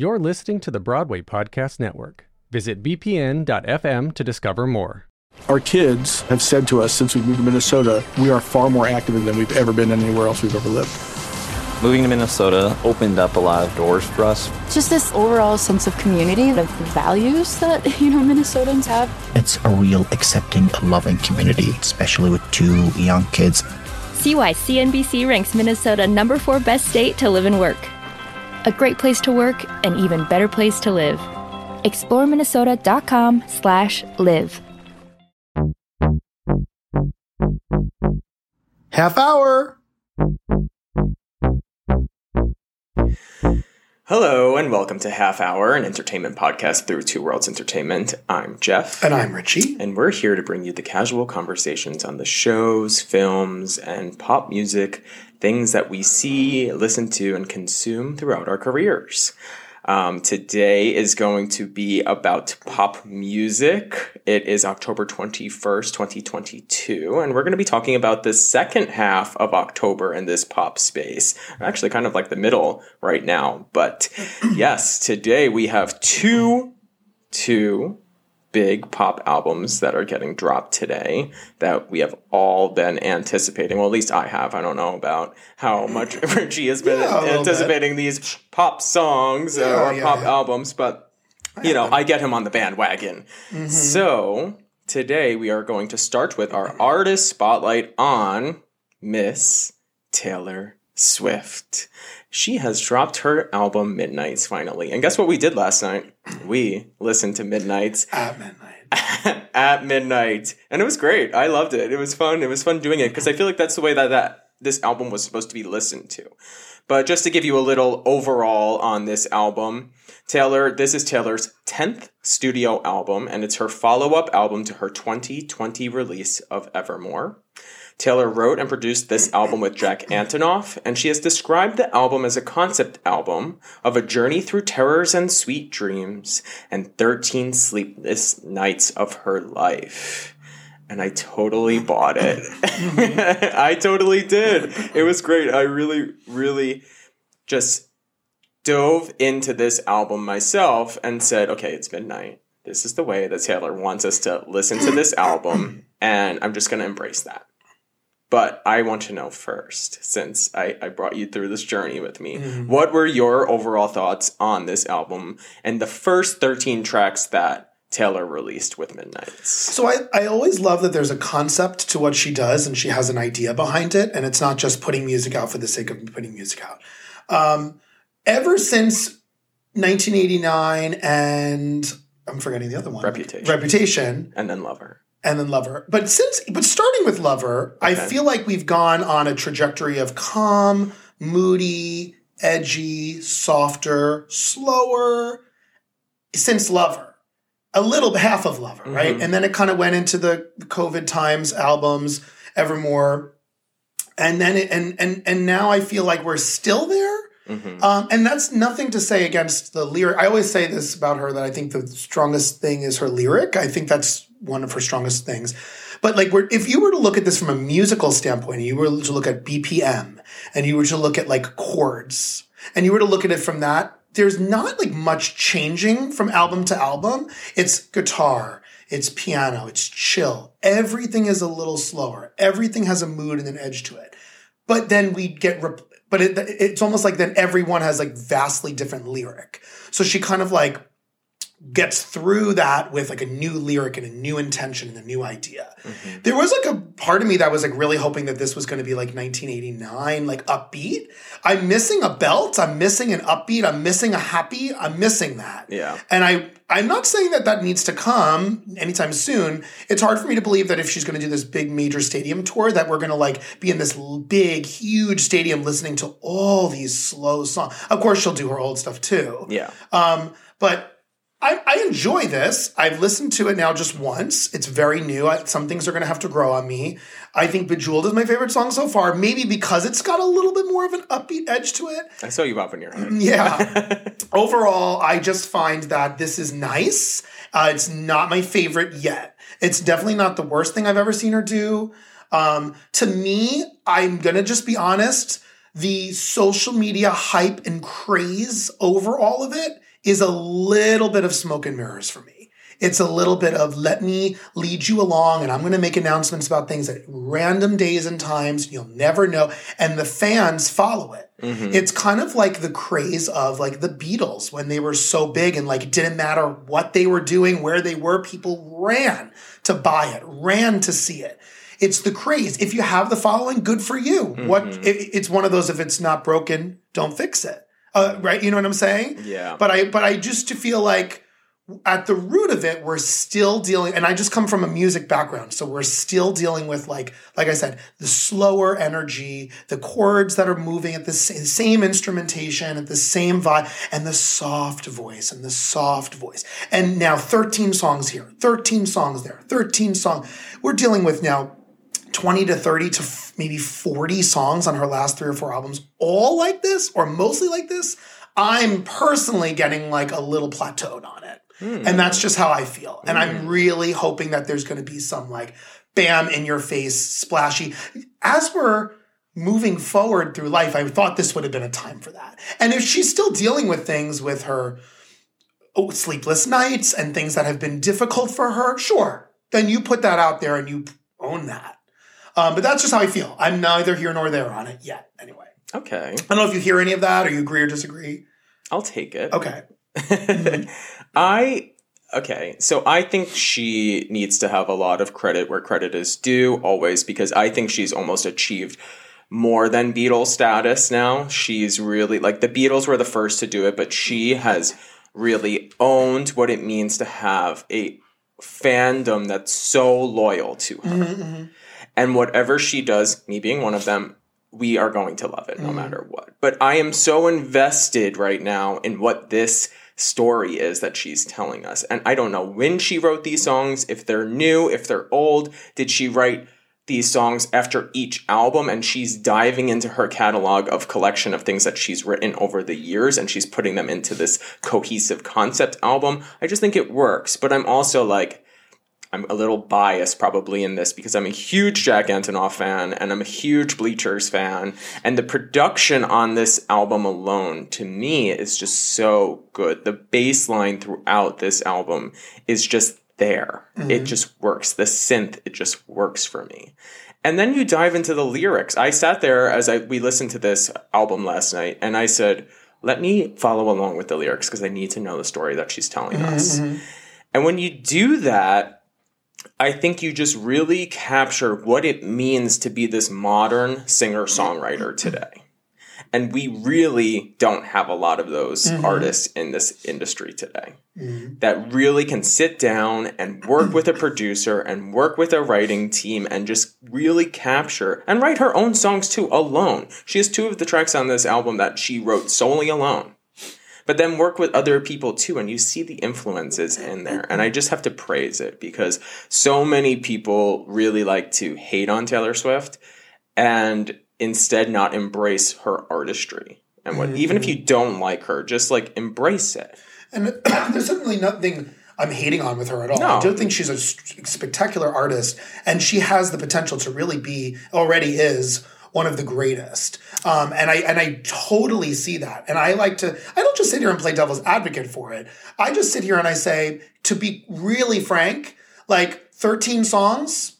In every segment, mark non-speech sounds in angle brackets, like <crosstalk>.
You're listening to the Broadway Podcast Network. Visit bpn.fm to discover more. Our kids have said to us since we moved to Minnesota, we are far more active than we've ever been anywhere else we've ever lived. Moving to Minnesota opened up a lot of doors for us. Just this overall sense of community, the values that, <laughs> you know, Minnesotans have. It's a real accepting, loving community, especially with two young kids. See why CNBC ranks Minnesota number four best state to live and work. A great place to work, an even better place to live. ExploreMinnesota.com slash live. Half hour. Hello and welcome to Half Hour, an entertainment podcast through Two Worlds Entertainment. I'm Jeff. And I'm Richie. And we're here to bring you the casual conversations on the shows, films, and pop music, things that we see, listen to, and consume throughout our careers. Um, today is going to be about pop music. It is October 21st, 2022, and we're going to be talking about the second half of October in this pop space. Actually, kind of like the middle right now. But yes, today we have two, two big pop albums that are getting dropped today that we have all been anticipating. Well, at least I have. I don't know about how much <laughs> Richie has been Yeah, anticipating these pop songs Yeah, or yeah, pop albums, but you know, I get him on the bandwagon. Mm-hmm. So today we are going to start with our artist spotlight on Miss Taylor Swift. She has dropped her album Midnights finally. And guess what we did last night? <clears throat> We listened to Midnights At midnight. <laughs> at midnight. And it was great. I loved it. It was fun. It was fun doing it because I feel like that's the way that, that this album was supposed to be listened to. But just to give you a little overall on this album, Taylor, this is Taylor's 10th studio album, and it's her follow up album to her 2020 release of Evermore. Taylor wrote and produced this album with Jack Antonoff, and she has described the album as a concept album of a journey through terrors and sweet dreams and 13 sleepless nights of her life. And I totally bought it. <laughs> I totally did. It was great. I really, really just dove into this album myself and said, okay, it's midnight. This is the way that Taylor wants us to listen to this album, and I'm just going to embrace that. But I want to know first, since I, I brought you through this journey with me, what were your overall thoughts on this album and the first 13 tracks that Taylor released with Midnights? So I, I always love that there's a concept to what she does and she has an idea behind it. And it's not just putting music out for the sake of putting music out. Um, ever since 1989 and I'm forgetting the other one. Reputation. Reputation. And then Lover. And then Lover. But since, but starting with Lover, I feel like we've gone on a trajectory of calm, moody, edgy, softer, slower since Lover. A little half of Lover, right? And then it kind of went into the COVID times albums, Evermore. And then it, and and and now I feel like we're still there. Um, and that's nothing to say against the lyric. I always say this about her that I think the strongest thing is her lyric. I think that's one of her strongest things. But like, if you were to look at this from a musical standpoint, you were to look at BPM, and you were to look at like chords, and you were to look at it from that, there's not like much changing from album to album. It's guitar, it's piano, it's chill. Everything is a little slower. Everything has a mood and an edge to it but then we get rep- but it, it's almost like then everyone has like vastly different lyric so she kind of like gets through that with like a new lyric and a new intention and a new idea there was like a part of me that was like really hoping that this was going to be like 1989 like upbeat i'm missing a belt i'm missing an upbeat i'm missing a happy i'm missing that Yeah. and I, I'm not saying that that needs to come anytime soon. It's hard for me to believe that if she's going to do this big major stadium tour, that we're going to like be in this big, huge stadium listening to all these slow songs. Of course, she'll do her old stuff too. Yeah. Um, but I, I enjoy this. I've listened to it now just once. It's very new. I, some things are going to have to grow on me. I think Bejeweled is my favorite song so far, maybe because it's got a little bit more of an upbeat edge to it. I saw you bopping your head. Yeah. <laughs> Overall, I just find that this is nice. Uh, it's not my favorite yet. It's definitely not the worst thing I've ever seen her do. Um, to me, I'm gonna just be honest. The social media hype and craze over all of it is a little bit of smoke and mirrors for me. It's a little bit of let me lead you along and I'm going to make announcements about things at random days and times. You'll never know. And the fans follow it. Mm-hmm. It's kind of like the craze of like the Beatles when they were so big and like it didn't matter what they were doing, where they were, people ran to buy it, ran to see it. It's the craze. If you have the following, good for you. What Mm-hmm. it, it's one of those if it's not broken, don't fix it. Uh, right? You know what I'm saying? Yeah. But I but I just to feel like at the root of it, we're still dealing, and I just come from a music background, so we're still dealing with like, like I said, the slower energy, the chords that are moving at the same instrumentation, at the same vibe, and the soft voice, and the soft voice. And now 13 songs here, 13 songs there, 13 songs. We're dealing with now 20 to 30 to f- maybe 40 songs on her last three or four albums, all like this, or mostly like this. I'm personally getting like a little plateaued on it. Hmm. And that's just how I feel. And I'm hmm. really hoping that there's going to be some like bam in your face, splashy. As we're moving forward through life, I thought this would have been a time for that. And if she's still dealing with things with her oh, sleepless nights and things that have been difficult for her, sure, then you put that out there and you own that. Um, but that's just how I feel. I'm neither here nor there on it yet. Anyway, Okay. I don't know if you hear any of that or you agree or disagree. I'll take it. Okay. <laughs> I okay, so I think she needs to have a lot of credit where credit is due always because I think she's almost achieved more than Beatles status now. She's really like the Beatles were the first to do it, but she has really owned what it means to have a fandom that's so loyal to her. And whatever she does, me being one of them, we are going to love it no mm. matter what. But I am so invested right now in what this story is that she's telling us. And I don't know when she wrote these songs, if they're new, if they're old. Did she write these songs after each album and she's diving into her catalog of collection of things that she's written over the years and she's putting them into this cohesive concept album? I just think it works. But I'm also like, I'm a little biased probably in this because I'm a huge Jack Antonoff fan and I'm a huge Bleachers fan. And the production on this album alone, to me, is just so good. The bass line throughout this album is just there. It mm-hmm. just works. The synth, it just works for me. And then you dive into the lyrics. I sat there as I we listened to this album last night and I said, let me follow along with the lyrics because I need to know the story that she's telling us. Mm-hmm. Mm-hmm. And when you do that, I think you just really capture what it means to be this modern singer songwriter today. And we really don't have a lot of those mm-hmm. artists in this industry today mm-hmm. that really can sit down and work with a producer and work with a writing team and just really capture and write her own songs too alone. She has two of the tracks on this album that she wrote solely alone but then work with other people too and you see the influences in there and i just have to praise it because so many people really like to hate on taylor swift and instead not embrace her artistry and what even if you mm-hmm. don't like her just like embrace it And <clears throat> there's certainly nothing I'm hating on with her at all. No. I do think she's a spectacular artist, and she has the potential to really be, already is, one of the greatest. Um, and I and I totally see that. And I like to. I don't just sit here and play devil's advocate for it. I just sit here and I say, to be really frank, like 13 songs,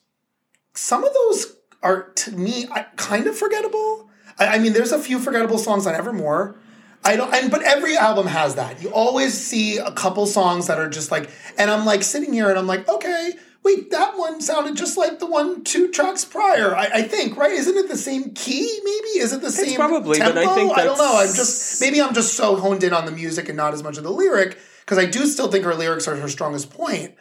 some of those are to me kind of forgettable. I, I mean, there's a few forgettable songs on Evermore. I don't, and but every album has that. You always see a couple songs that are just like, and I'm like sitting here and I'm like, okay, wait, that one sounded just like the one two tracks prior. I, I think, right? Isn't it the same key? Maybe is it the same probably, but tempo? I think I don't know. I'm just maybe I'm just so honed in on the music and not as much of the lyric because I do still think her lyrics are her strongest point.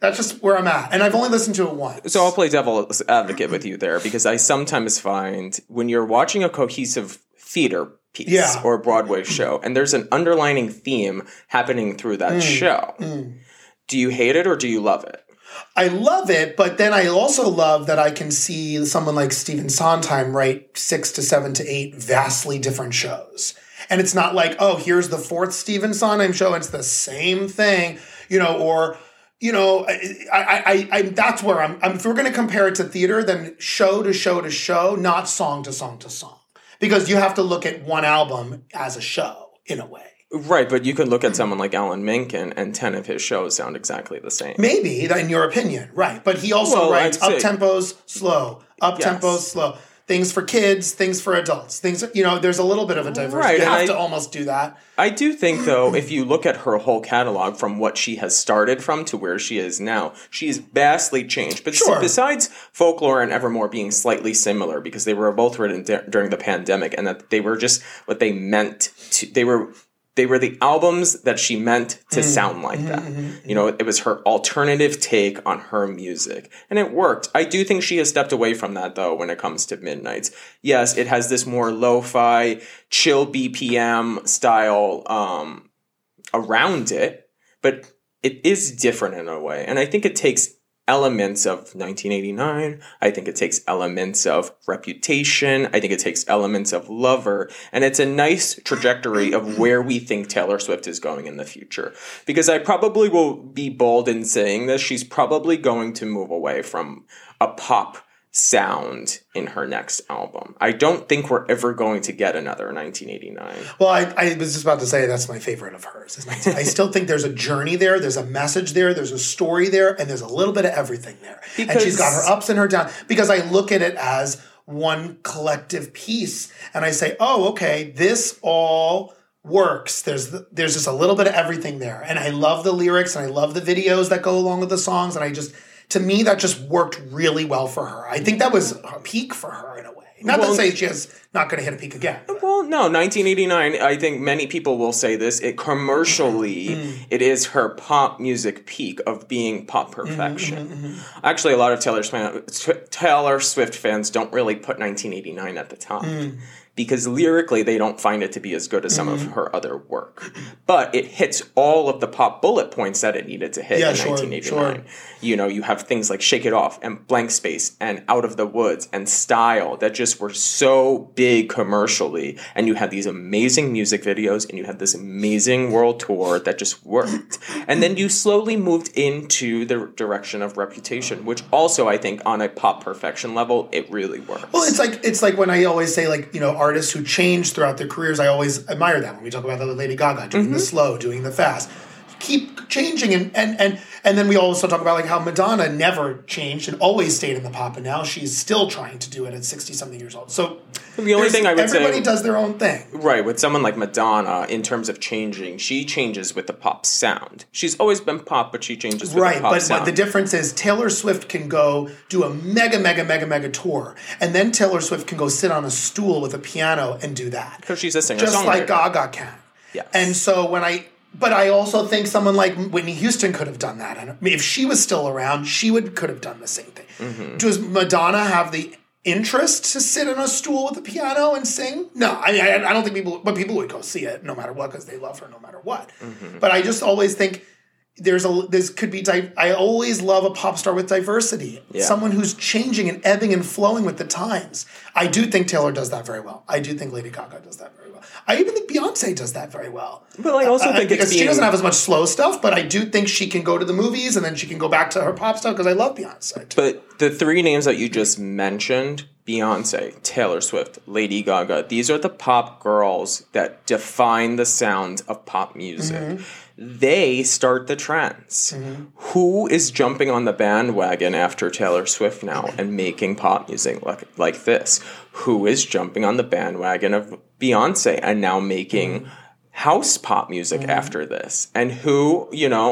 That's just where I'm at, and I've only listened to it once. So I'll play devil's advocate with you there because I sometimes find when you're watching a cohesive theater piece Yeah. or a Broadway show and there's an underlining theme happening through that Mm. show, do you hate it or do you love it? I love it, but then I also love that I can see someone like Stephen Sondheim write six to seven to eight vastly different shows. And it's not like, oh, here's the fourth Stephen Sondheim show. It's the same thing, you know, or, you know, I, I, I, that's where I'm, I'm if we're going to compare it to theater, then show to show to show, not song to song to song. Because you have to look at one album as a show in a way. Right, but you could look at someone like Alan Menken, and ten of his shows sound exactly the same. Maybe, in your opinion, right? But he also Well, writes up tempos, slow, up tempos, Yes. slow. Things for kids, things for adults, things you know. There's a little bit of a diversity. Right, you have I- to almost do that. I do think, though, if you look at her whole catalog from what she has started from to where she is now, she's vastly changed. But Sure. besides Folklore and Evermore being slightly similar because they were both written dur- during the pandemic and that they were just what they meant to, they were. They were the albums that she meant to Mm-hmm. sound like that. You know, it was her alternative take on her music. And it worked. I do think she has stepped away from that though when it comes to Midnights. Yes, it has this more lo-fi, chill BPM style um around it, but it is different in a way. And I think it takes elements of 1989. I think it takes elements of Reputation. I think it takes elements of Lover. And it's a nice trajectory of where we think Taylor Swift is going in the future. Because I probably will be bold in saying this. She's probably going to move away from a pop sound in her next album. I don't think we're ever going to get another 1989. Well, I, I was just about to say that's my favorite of hers. I still think there's a journey there, there's a message there, there's a story there, and there's a little bit of everything there. and she's got her ups and her downs because I look at it as one collective piece, and I say, oh, okay, this all works. There's the, there's just a little bit of everything there, and I love the lyrics and I love the videos that go along with the songs, and I just to me that just worked really well for her. I think that was a peak for her in a way. Not Well- to say she has not going to hit a peak again. but- Well, no, 1989. I think many people will say this. It commercially, Mm-hmm. it is her pop music peak of being pop Mm-hmm, perfection. Actually, a lot of Taylor Swift, Taylor Swift fans don't really put 1989 at the top. Mm. Because lyrically, they don't find it to be as good as some Mm-hmm. of her other work. But it hits all of the pop bullet points that it needed to hit Yeah, in sure, 1989. sure. You know, you have things like Shake It Off and Blank Space and Out of the Woods and Style that just were so big commercially. And you had these amazing music videos and you had this amazing world tour that just worked. and then you slowly moved into the direction of Reputation, which also, I think, on a pop perfection level, it really works. Well, it's like it's like when I always say like you know artists who change throughout their careers. I always admire that when we talk about the Lady Gaga doing Mm-hmm. the slow, doing the fast, keep changing and and and and then we also talk about like how Madonna never changed and always stayed in the pop, and now she's still trying to do it at sixty something years old. So The only thing I would say- everybody does their own thing. Right, with someone like Madonna, in terms of changing, she changes with the pop sound. She's always been pop, but she changes with Right, the pop but, sound. but the difference is Taylor Swift can go do a mega, mega, mega, mega tour, and then Taylor Swift can go sit on a stool with a piano and do that. Because she's a singer just like Gaga can. Yes. And so when I, but I also think someone like Whitney Houston could have done that. And if she was still around, she would could have done the same thing. Mm-hmm. Does Madonna have the interest to sit on a stool with a piano and sing? No, I mean, I, I don't think people, but people would go see it no matter what because they love her no matter what. Mm-hmm. But I just always think. There's a this could be di- I always love a pop star with diversity. Yeah. Someone who's changing and ebbing and flowing with the times. I do think Taylor does that very well. I do think Lady Gaga does that very well. I even think Beyonce does that very well. But I also Uh, think it's because she being- doesn't have as much slow stuff, but I do think she can go to the movies and then she can go back to her pop stuff because I love Beyonce. too. But the three names that you just mentioned Beyonce, Taylor Swift, Lady Gaga these are the pop girls that define the sound of pop music. Mm-hmm. They start the trends. Who is jumping on the bandwagon after Taylor Swift now and making pop music like, like this? Who is jumping on the bandwagon of Beyonce and now making Mm-hmm. house pop music after this and who you know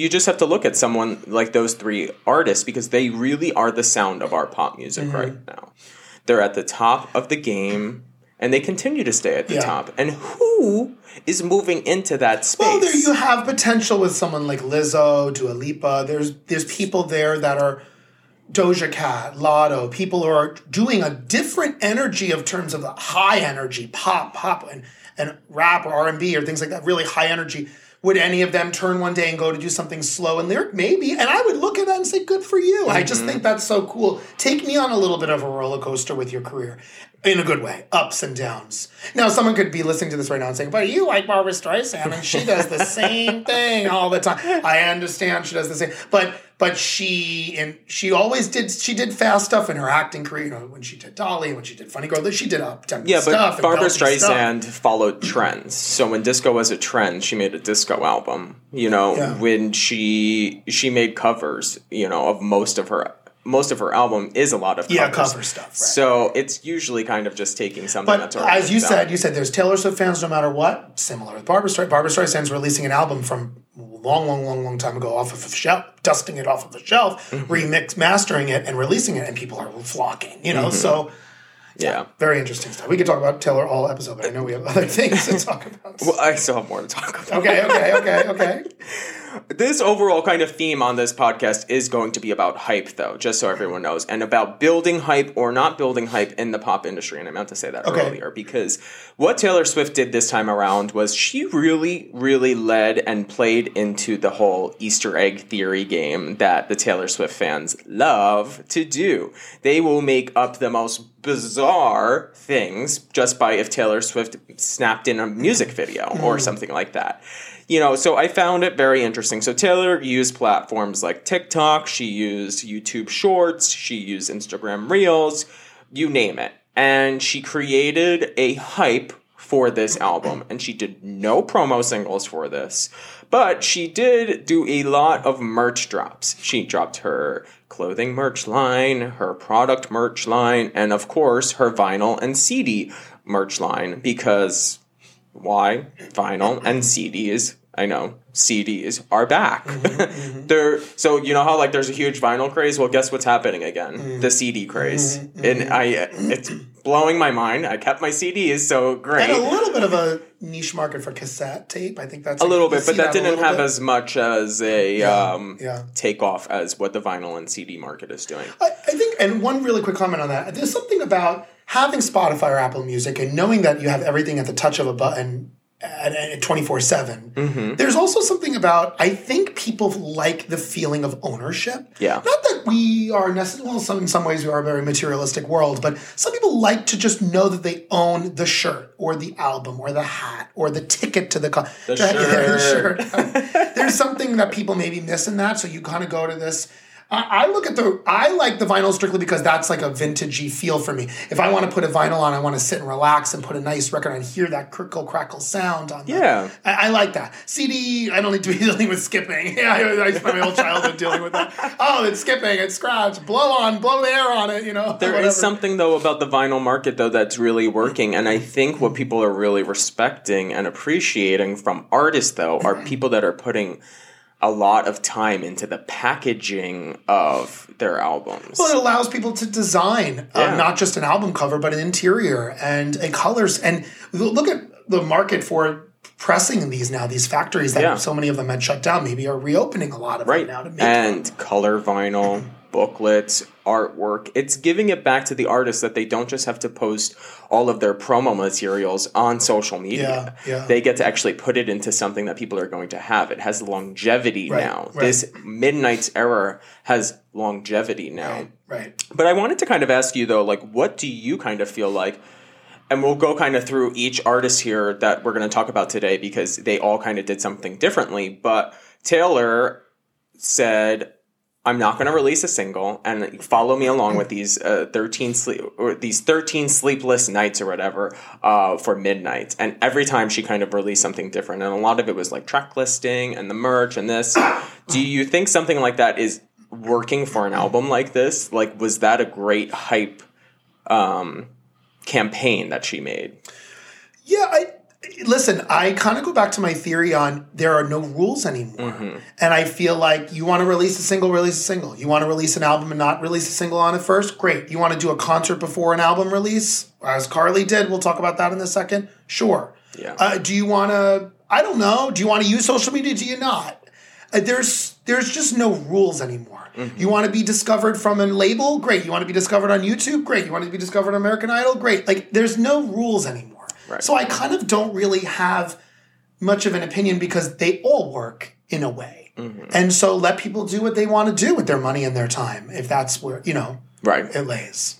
you just have to look at someone like those three artists because they really are the sound of our pop music Mm-hmm. right now they're at the top of the game and they continue to stay at the Yeah. top and who is moving into that space Well, there you have potential with someone like Lizzo, Dua Lipa. There's there's people there that are Doja Cat, Latto, people who are doing a different energy of terms of the high energy pop, pop, and and rap or R and B or things like that. Really high energy. Would any of them turn one day and go to do something slow and lyric? Maybe. And I would look at that and say, good for you. I just mm-hmm. think that's so cool. Take me on a little bit of a roller coaster with your career. In a good way, ups and downs. Now, someone could be listening to this right now and saying, but you like Barbra Streisand and she does the same <laughs> thing all the time. I understand she does the same. But but she and she always did she did fast stuff in her acting career. You know, when she did Dolly, when she did Funny Girl, she did up tempo Yeah, but stuff. and Barbara belty stuff. Streisand followed trends. So when disco was a trend, she made a disco album. You know, Yeah. when she she made covers, you know, of most of her most of her album is a lot of Yeah, cover stuff, right. So it's usually kind of just taking something But that's already as you said, you said there's Taylor Swift fans no matter what. Similar with Barbra Streisand. Barbra Streisand's releasing an album from long, long, long, long time ago off of a shelf, dusting it off of a shelf, Mm-hmm. remix, mastering it, and releasing it, and people are flocking. You know, Mm-hmm. so yeah. very interesting stuff. We could talk about Taylor all episode, but I know we have other <laughs> things to talk about. Well, I still have more to talk about. okay, okay, okay, okay. <laughs> This overall kind of theme on this podcast is going to be about hype, though, just so everyone knows, and about building hype or not building hype in the pop industry. And I meant to say that Okay. earlier because what Taylor Swift did this time around was she really, really led and played into the whole Easter egg theory game that the Taylor Swift fans love to do. They will make up the most bizarre things just by if Taylor Swift snapped in a music video or mm-hmm. something like that you know, so I found it very interesting. So Taylor used platforms like TikTok, she used YouTube Shorts, she used Instagram Reels, you name it. And she created a hype for this album. And she did no promo singles for this, but she did do a lot of merch drops. She dropped her clothing merch line, her product merch line, and of course her vinyl and CD merch line because why vinyl and CDs. I know CDs are back. Mm-hmm, <laughs> mm-hmm. They're so you know how like there's a huge vinyl craze. Well, guess what's happening again? Mm-hmm. The CD craze, and I it's blowing my mind. I kept my CDs, so great. And a little bit of a niche market for cassette tape. I think that's A little bit, but that didn't have bit. as much as a um, yeah. takeoff as what the vinyl and CD market is doing. I, I think, and one really quick comment on that. There's something about having Spotify or Apple Music and knowing that you have everything at the touch of a button at 24 7. Mm-hmm. There's also something about, I think people like the feeling of ownership. Yeah. Not that we are necessarily, well, some, in some ways we are a very materialistic world, but some people like to just know that they own the shirt or the album or the hat or the ticket to the con. The <laughs> Yeah, the shirt. shirt. <laughs> There's something that people maybe miss in that, so you kind of go to this. I, I look at the. I like the vinyl strictly because that's like a vintagey feel for me. If I want to put a vinyl on, I want to sit and relax and put a nice record on, hear that crickle crackle sound on. the- Yeah. I, I like that. CD, I don't need to be <laughs> dealing with skipping. Yeah, <laughs> I, I spent my whole childhood dealing with that. Oh, it's skipping, it's scratch, blow on, blow the air on it. You know, <laughs> There is something though about the vinyl market though that's really working, and I think what people are really respecting and appreciating from artists though are mm-hmm. people that are putting a lot of time into the packaging of their albums. Well, it allows people to design uh, Yeah. not just an album cover, but an interior and a colors. And look at the market for pressing these now. These factories that Yeah. so many of them had shut down, maybe are reopening a lot of right them now to make. and color vinyl booklets artwork it's giving it back to the artists that they don't just have to post all of their promo materials on social media Yeah, yeah. they get to actually put it into something that people are going to have it has longevity Right, now right. this midnight's era has longevity now right. but I wanted to kind of ask you though, like, what do you kind of feel like? And we'll go kind of through each artist here that we're going to talk about today because they all kind of did something differently. But Taylor said, "I'm not going to release a single, and follow me along with these uh, 13 sleep or these 13 sleepless nights or whatever uh, for midnight." And every time she kind of released something different, and a lot of it was like track listing and the merch and this. do you think something like that is working for an album like this? Like, was that a great hype um, campaign that she made? Yeah, I listen, I kind of go back to my theory on there are no rules anymore. Mm-hmm. And I feel like you want to release a single, release a single. You want to release an album and not release a single on it first? Great. You want to do a concert before an album release, as Carly did? We'll talk about that in a second. Sure. Yeah. Uh, do you want to? I don't know. Do you want to use social media? Do you not? Uh, there's there's just no rules anymore. Mm-hmm. You want to be discovered from a label? Great. You want to be discovered on YouTube? Great. You want to be discovered on American Idol? Great. Like there's no rules anymore. Right. So I kind of don't really have much of an opinion because they all work in a way. Mm-hmm. And so let people do what they want to do with their money and their time if that's where, you know, Right. it lays.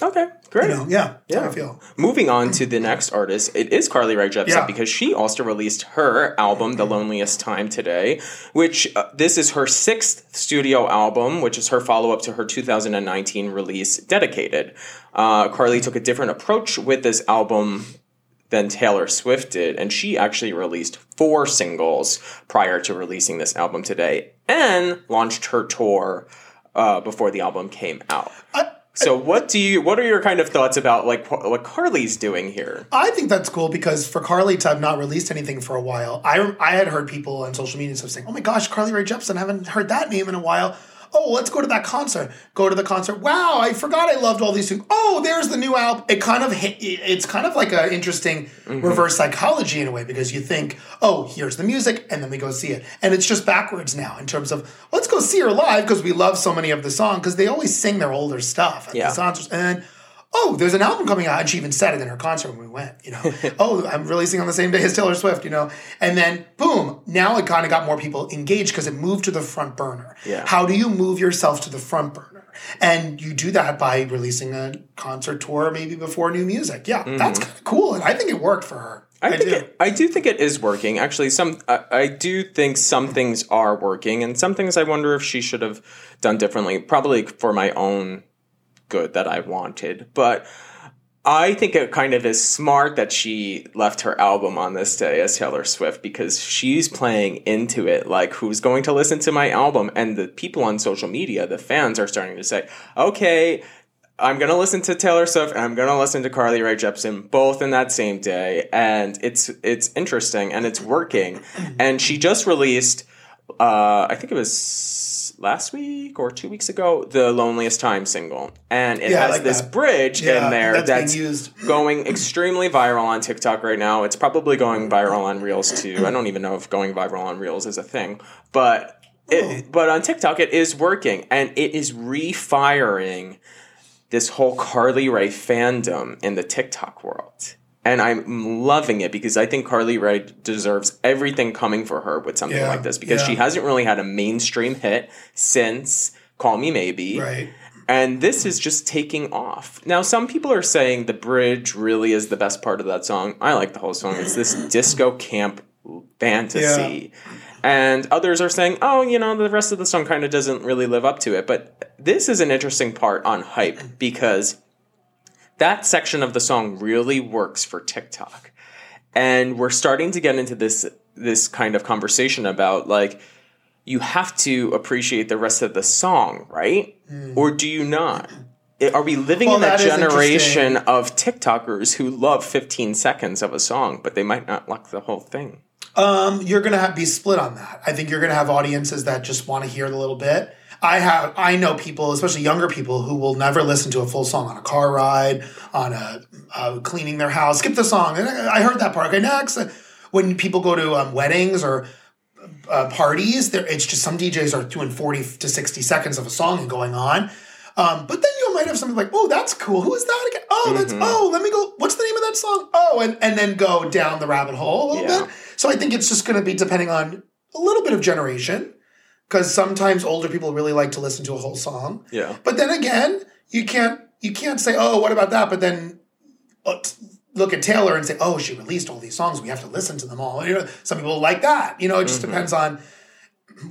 Okay, great. You know, yeah, Yeah. I feel. Moving on to the next artist, it is Carly Rae Jepsen Yeah. because she also released her album, The Loneliest Time, today, which uh, this is her sixth studio album, which is her follow up to her 2019 release, Dedicated. Uh, Carly took a different approach with this album than Taylor Swift did, and she actually released four singles prior to releasing this album today and launched her tour uh, before the album came out. So what do you what are your kind of thoughts about like what Carly's doing here? I think that's cool because for Carly to have not released anything for a while, I I had heard people on social media and stuff saying, "Oh my gosh, Carly Rae Jepsen, I haven't heard that name in a while." Oh, let's go to that concert. Go to the concert. Wow, I forgot I loved all these things. Oh, there's the new album. It kind of hit, it's kind of like an interesting mm-hmm. reverse psychology in a way because you think, oh, here's the music, and then we go see it, and it's just backwards now in terms of let's go see her live because we love so many of the songs because they always sing their older stuff at Yeah. the concerts, and then oh, there's an album coming out. And she even said it in her concert when we went, you know, <laughs> oh, I'm releasing on the same day as Taylor Swift, you know. And then boom, now it kind of got more people engaged because it moved to the front burner. Yeah. How do you move yourself to the front burner? And you do that by releasing a concert tour maybe before new music. Yeah, that's kind of cool. And I think it worked for her. Mm-hmm. I, think do. it, I do think it is working. Actually, some I, I do think some things are working, and some things I wonder if she should have done differently. Probably for my own good that I wanted, but I think it kind of is smart that she left her album on this day as Taylor Swift because she's playing into it like who's going to listen to my album and the people on social media, the fans are starting to say, "Okay, I'm gonna listen to Taylor Swift and I'm gonna listen to Carly Rae Jepsen both in that same day, and it's it's interesting and it's working. And she just released, uh, I think it was last week or two weeks ago, the Loneliest Time single, and it Yeah, has like this that. bridge Yeah, in there that's that's, used. going extremely viral on TikTok right now. It's probably going viral on Reels too. I don't even know if going viral on Reels is a thing, but. It, oh. but on TikTok, it is working, and it is refiring this whole Carly Rae fandom in the TikTok world. And I'm loving it because I think Carly Rae deserves everything coming for her with something Yeah, like this because yeah. she hasn't really had a mainstream hit since Call Me Maybe. Right. And this is just taking off. Now, some people are saying the bridge really is the best part of that song. I like the whole song. It's this disco camp fantasy. And others are saying, oh, you know, the rest of the song kind of doesn't really live up to it. But this is an interesting part on hype because that section of the song really works for TikTok. And we're starting to get into this this kind of conversation about like you have to appreciate the rest of the song, right? Or do you not? Are we living Well, in a that is generation of TikTokers who love 15 seconds of a song, but they might not like the whole thing? Um, you're gonna be split on that. I think you're gonna have audiences that just want to hear it a little bit. I have, I know people, especially younger people, who will never listen to a full song on a car ride, on a uh, cleaning their house. Skip the song. I I heard that part. Okay, next. When people go to um, weddings or uh, parties, there it's just some DJs are doing forty to sixty seconds of a song and going on. Um, but then you might have something like, "Oh, that's cool. Who is that again? Oh, that's oh, let me go. What's the name of that song? Oh, and and then go down the rabbit hole a little Yeah. bit. So I think it's just going to be depending on a little bit of generation, because sometimes older people really like to listen to a whole song. Yeah. But then again, you can't you can't say, "Oh, what about that?" But then uh, t- look at Taylor and say, "Oh, she released all these songs. We have to listen to them all." You know, some people like that. You know, it just depends on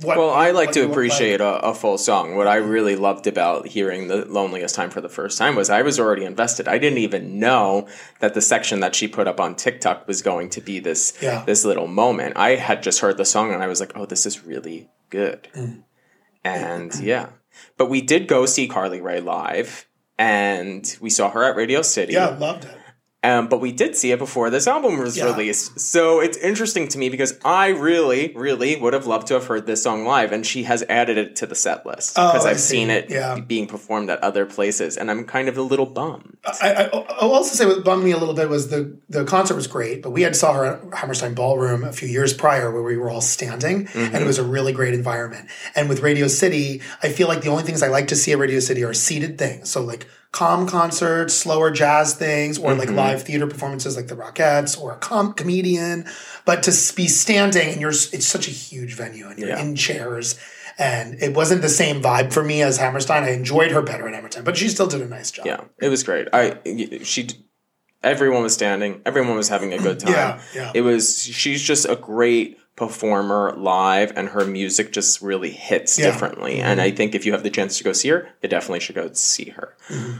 what. Well, I like to like. appreciate a, a full song. What I really loved about hearing the loneliest time for the first time was I was already invested. I didn't even know that the section that she put up on TikTok was going to be this Yeah. this little moment. I had just heard the song and I was like, "Oh, this is really good." Mm. And yeah, but we did go see Carly Rae live, and we saw her at Radio City. Yeah, loved it. Um, but we did see it before this album was Yeah. released. So it's interesting to me because I really, really would have loved to have heard this song live, and she has added it to the set list Oh, because I I've see. seen it Yeah. being performed at other places, and I'm kind of a little bummed. I, I, I'll also say what bummed me a little bit was the the concert was great, but we had saw her at Hammerstein Ballroom a few years prior where we were all standing, and it was a really great environment. And with Radio City, I feel like the only things I like to see at Radio City are seated things. So like calm concerts, slower jazz things, or like mm-hmm. live theater performances like the Rockettes or a com- comedian. But to be standing and you're, it's such a huge venue and you're Yeah. in chairs And it wasn't the same vibe for me as Hammerstein. I enjoyed her better at Hammerstein, but she still did a nice job. Yeah, it was great. I she everyone was standing, everyone was having a good <clears throat> time. Yeah, yeah. It was she's just a great performer live and her music just really hits Yeah. differently. And I think if you have the chance to go see her, you definitely should go see her. Mm-hmm.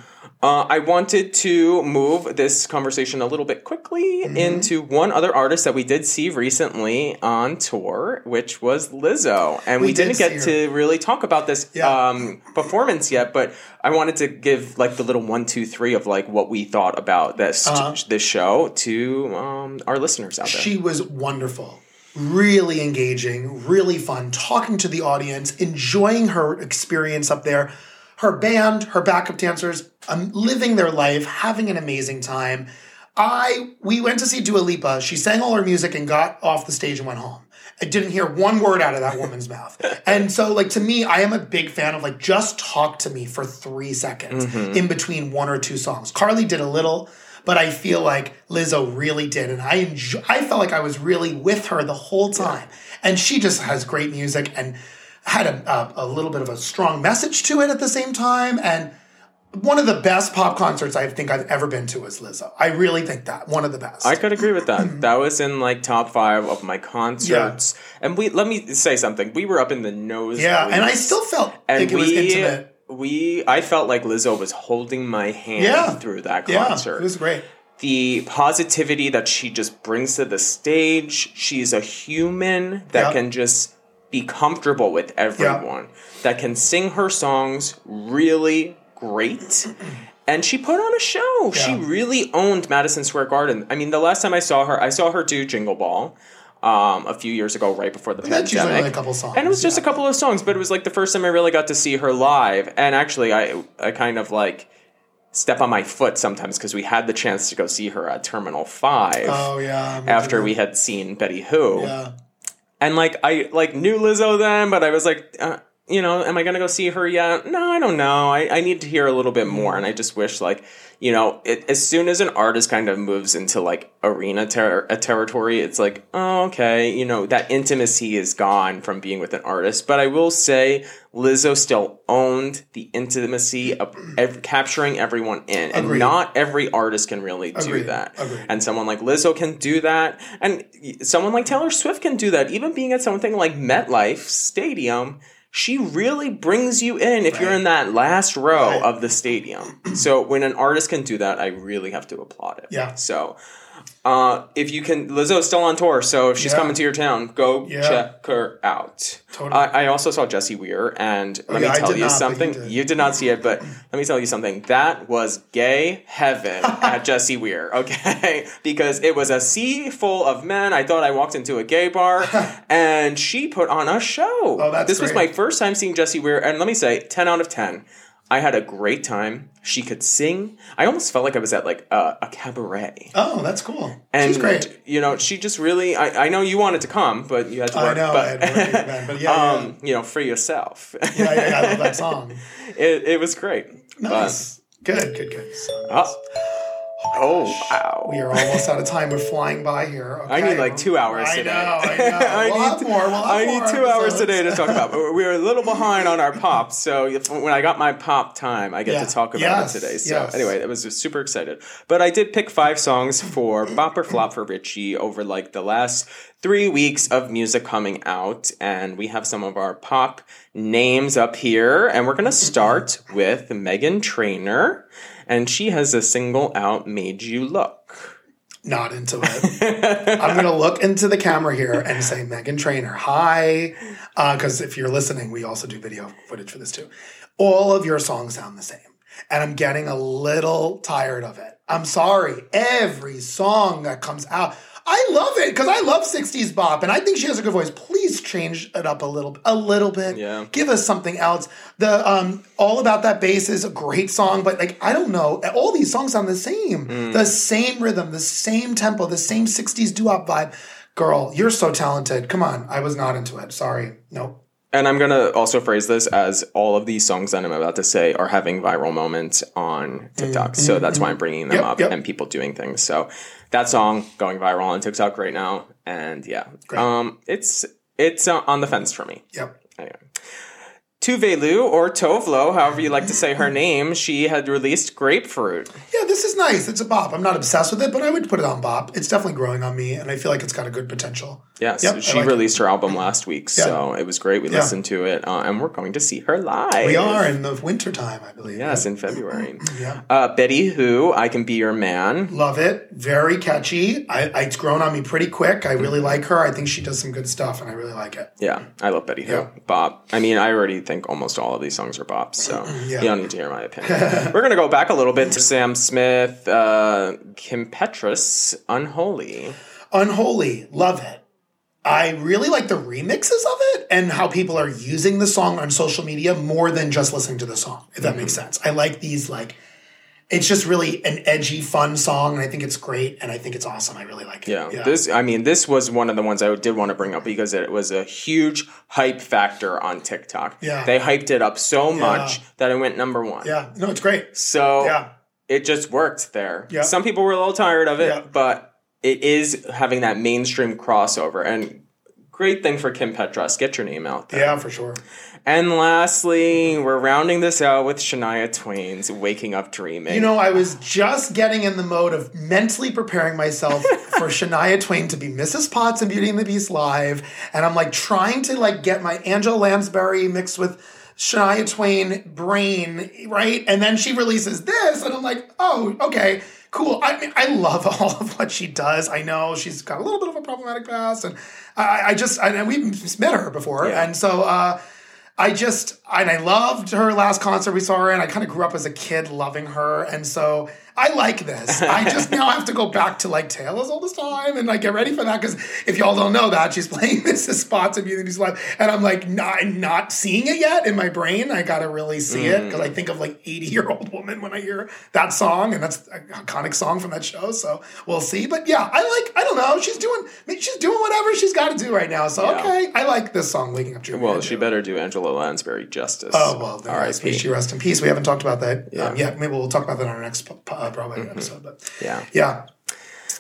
Uh, I wanted to move this conversation a little bit quickly Mm-hmm. into one other artist that we did see recently on tour, which was Lizzo. And we, We did didn't get to really talk about this Yeah. um, performance yet, but I wanted to give like the little one, two, three of like what we thought about this Uh-huh. this show to um, our listeners out there. She was wonderful, really engaging, really fun, talking to the audience, enjoying her experience up there. Her band, her backup dancers, um, living their life, having an amazing time. I we went to see Dua Lipa. She sang all her music and got off the stage and went home. I didn't hear one word out of that woman's mouth. <laughs> And so, like to me, I am a big fan of like just talk to me for three seconds Mm-hmm. in between one or two songs. Carly did a little, but I feel like Lizzo really did, and I enjoy, I felt like I was really with her the whole time. And she just has great music and had a, a, a little bit of a strong message to it at the same time. And one of the best pop concerts I think I've ever been to was Lizzo. I really think that one of the best. I could agree with that. <laughs> that was in like top five of my concerts. And we let me say something. We were up in the nose. yeah, and I still felt and like it was we intimate. We I felt like Lizzo was holding my hand Yeah. through that Yeah, concert. it was great. the positivity that she just brings to the stage. She's a human that Yeah. can just be comfortable with everyone, that can sing her songs really great. And she put on a show. She Yeah. really owned Madison Square Garden. I mean, the last time I saw her, I saw her do Jingle Ball um, a few years ago, right before the usually pandemic. a couple songs, And it was just yeah. a couple of songs, but it was like the first time I really got to see her live. And actually, I I kind of like step on my foot sometimes because we had the chance to go see her at Terminal Five Oh yeah. after we had seen Betty Who. Yeah. And like I like knew Lizzo then, but I was like, uh, you know, am I gonna go see her yet? No, I don't know. I, I need to hear a little bit more, and I just wish like, you know, it, as soon as an artist kind of moves into like arena ter- a territory, it's like, oh, okay, you know, that intimacy is gone from being with an artist. But I will say, Lizzo still owned the intimacy of ev- capturing everyone in, and Agreed. not every artist can really do Agreed. that. Agreed. And someone like Lizzo can do that, and someone like Taylor Swift can do that. Even being at something like MetLife Stadium, she really brings you in if you're in that last row Right. of the stadium. so when an artist can do that, I really have to applaud it. Yeah. So. Uh, if you can, Lizzo is still on tour, so if she's Yeah. coming to your town, go Yeah. check her out. Totally. Oh, I, I also saw Jessie Ware, and let yeah, me tell you not, something. did. You did not see it, but let me tell you something. That was gay heaven <laughs> at Jessie Ware, okay? <laughs> Because it was a sea full of men. I thought I walked into a gay bar, <laughs> and she put on a show. Oh, that's this was my first time seeing Jessie Ware, and let me say, ten out of ten. I had a great time. She could sing. I almost felt like I was at like a, a cabaret. Oh, that's cool. And She's great. you know, she just really. I, I know you wanted to come, but you had to I work. know, but, I had to work, but <laughs> yeah, yeah. um, you know, for yourself. Yeah, yeah, yeah, I love that <laughs> song. it, it was great. Nice. Good, good, good. So But, oh, oh, wow. we are almost out of time. We're flying by here. <laughs> I need like two hours I today. know, I <laughs> know. I we'll need more. We'll I need two hours today to talk about. But we are a little behind on our pop, so if, when I got my pop time, I get Yeah. to talk about Yes, it today. So yes. anyway, I was just super excited. But I did pick five songs for Bop or Flop for Richie over like the last three weeks of music coming out, and we have some of our pop names up here, and we're gonna start with Meghan Trainor, and she has a single out, "Made You Look." Not into it. <laughs> I'm going to look into the camera here and say, Meghan Trainor, hi. Uh, because if you're listening, we also do video footage for this too. All of your songs sound the same. And I'm getting a little tired of it. I'm sorry. Every song that comes out, I love it because I love 60s bop and I think she has a good voice. Please change it up a little a little bit. Yeah. Give us something else. The um All About That Bass is a great song, but like I don't know, all these songs sound the same. Hmm. The same rhythm, the same tempo, the same 60s doo-wop vibe. Girl, you're so talented. Come on. I was not into it. Sorry. Nope. And I'm gonna also phrase this as all of these songs that I'm about to say are having viral moments on TikTok, so that's why I'm bringing them Yep, up yep. and people doing things. So that song going viral on TikTok right now, and yeah, um, it's it's uh, on the fence for me. Yep. Anyway. Tuvelu or Tovlo, however you like to say her name, she had released Grapefruit. Yeah, this is nice. It's a bop. I'm not obsessed with it, but I would put it on bop. It's definitely growing on me, and I feel like it's got a good potential. Yes, Yep, she like it. released her album last week, so it was great. We Yeah. listened to it, uh, and we're going to see her live. We are in the wintertime, I believe. Yes, in February. <clears throat> Yeah. Uh, Betty Who, I Can Be Your Man. Love it. Very catchy. I, I, it's grown on me pretty quick. I Mm-hmm. really like her. I think she does some good stuff, and I really like it. Yeah, I love Betty Who. Yeah. Bop. I mean, I already think almost all of these songs are bops, so <clears throat> Yeah. you don't need to hear my opinion. <laughs> We're going to go back a little bit to Sam Smith, uh, Kim Petras, Unholy. Unholy. Love it. I really like the remixes of it and how people are using the song on social media more than just listening to the song, if that makes Mm-hmm. sense. I like these, like, it's just really an edgy, fun song, and I think it's great, and I think it's awesome. I really like it. Yeah, this. I mean, this was one of the ones I did want to bring up because it was a huge hype factor on TikTok. Yeah. they hyped it up so much that it went number one. yeah, no, it's great. So Yeah. it just worked there. Yeah. Some people were a little tired of it, Yeah. but it is having that mainstream crossover and great thing for Kim Petras. Get your name out there. Yeah, for sure. And lastly, we're rounding this out with Shania Twain's Waking Up Dreaming. You know, I was just getting in the mode of mentally preparing myself <laughs> for Shania Twain to be Mrs. Potts in Beauty and the Beast live, and I'm like trying to like get my Angela Lansbury mixed with Shania Twain brain right, and then she releases this, and I'm like, oh, okay. Cool. I mean, I love <laughs> all of what she does. I know she's got a little bit of a problematic past, and I, I just, and we've met her before, Yeah. and so uh, I just and I loved her last concert we saw her in. I kind of grew up as a kid loving her, and so I like this. I just <laughs> now have to go back to like Tale as Old as Time and like get ready for that because if y'all don't know that she's <laughs> playing Mrs. Potts of Beauty Live, and I'm like not not seeing it yet in my brain. I gotta really see it because I think of like 80 year old woman when I hear that song, and that's an iconic song from that show. So we'll see. But yeah, I like. I don't know. She's doing. I mean, she's doing whatever she's got to do right now. So Yeah. okay, I like this song, Waking Up Dreaming. well, she better do Angela Lansbury justice. Oh well, R.I.P. she rest in peace. We haven't talked about that Yeah. um, yet. Maybe we'll talk about that on our next uh, Broadway mm-hmm. episode. But Yeah. yeah,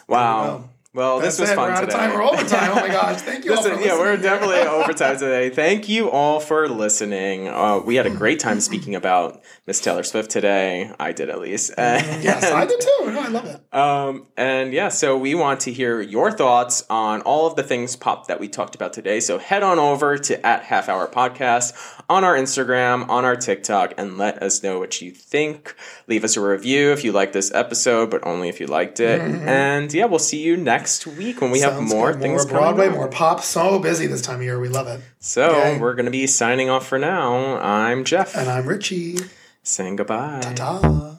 Wow. Well, that's this was it. fun We're out today. of time. We're over time. Oh my gosh! <laughs> Thank you all Listen, yeah, we're definitely <laughs> overtime today. Thank you all for listening. Uh, we had a great time speaking about Miss Taylor Swift today. I did at least. <laughs> yes, I did too. No, I love it. Um, and yeah, so we want to hear your thoughts on all of the things pop that we talked about today. So head on over to at Half Hour Podcast on our Instagram, on our TikTok, and let us know what you think. Leave us a review if you like this episode, but only if you liked it. And yeah, we'll see you next week when we have Mm-hmm. More good. things more Broadway, more pop. So busy this time of year. We love it. So Yay. we're going to be signing off for now. I'm Jeff. And I'm Richie. saying goodbye. Ta.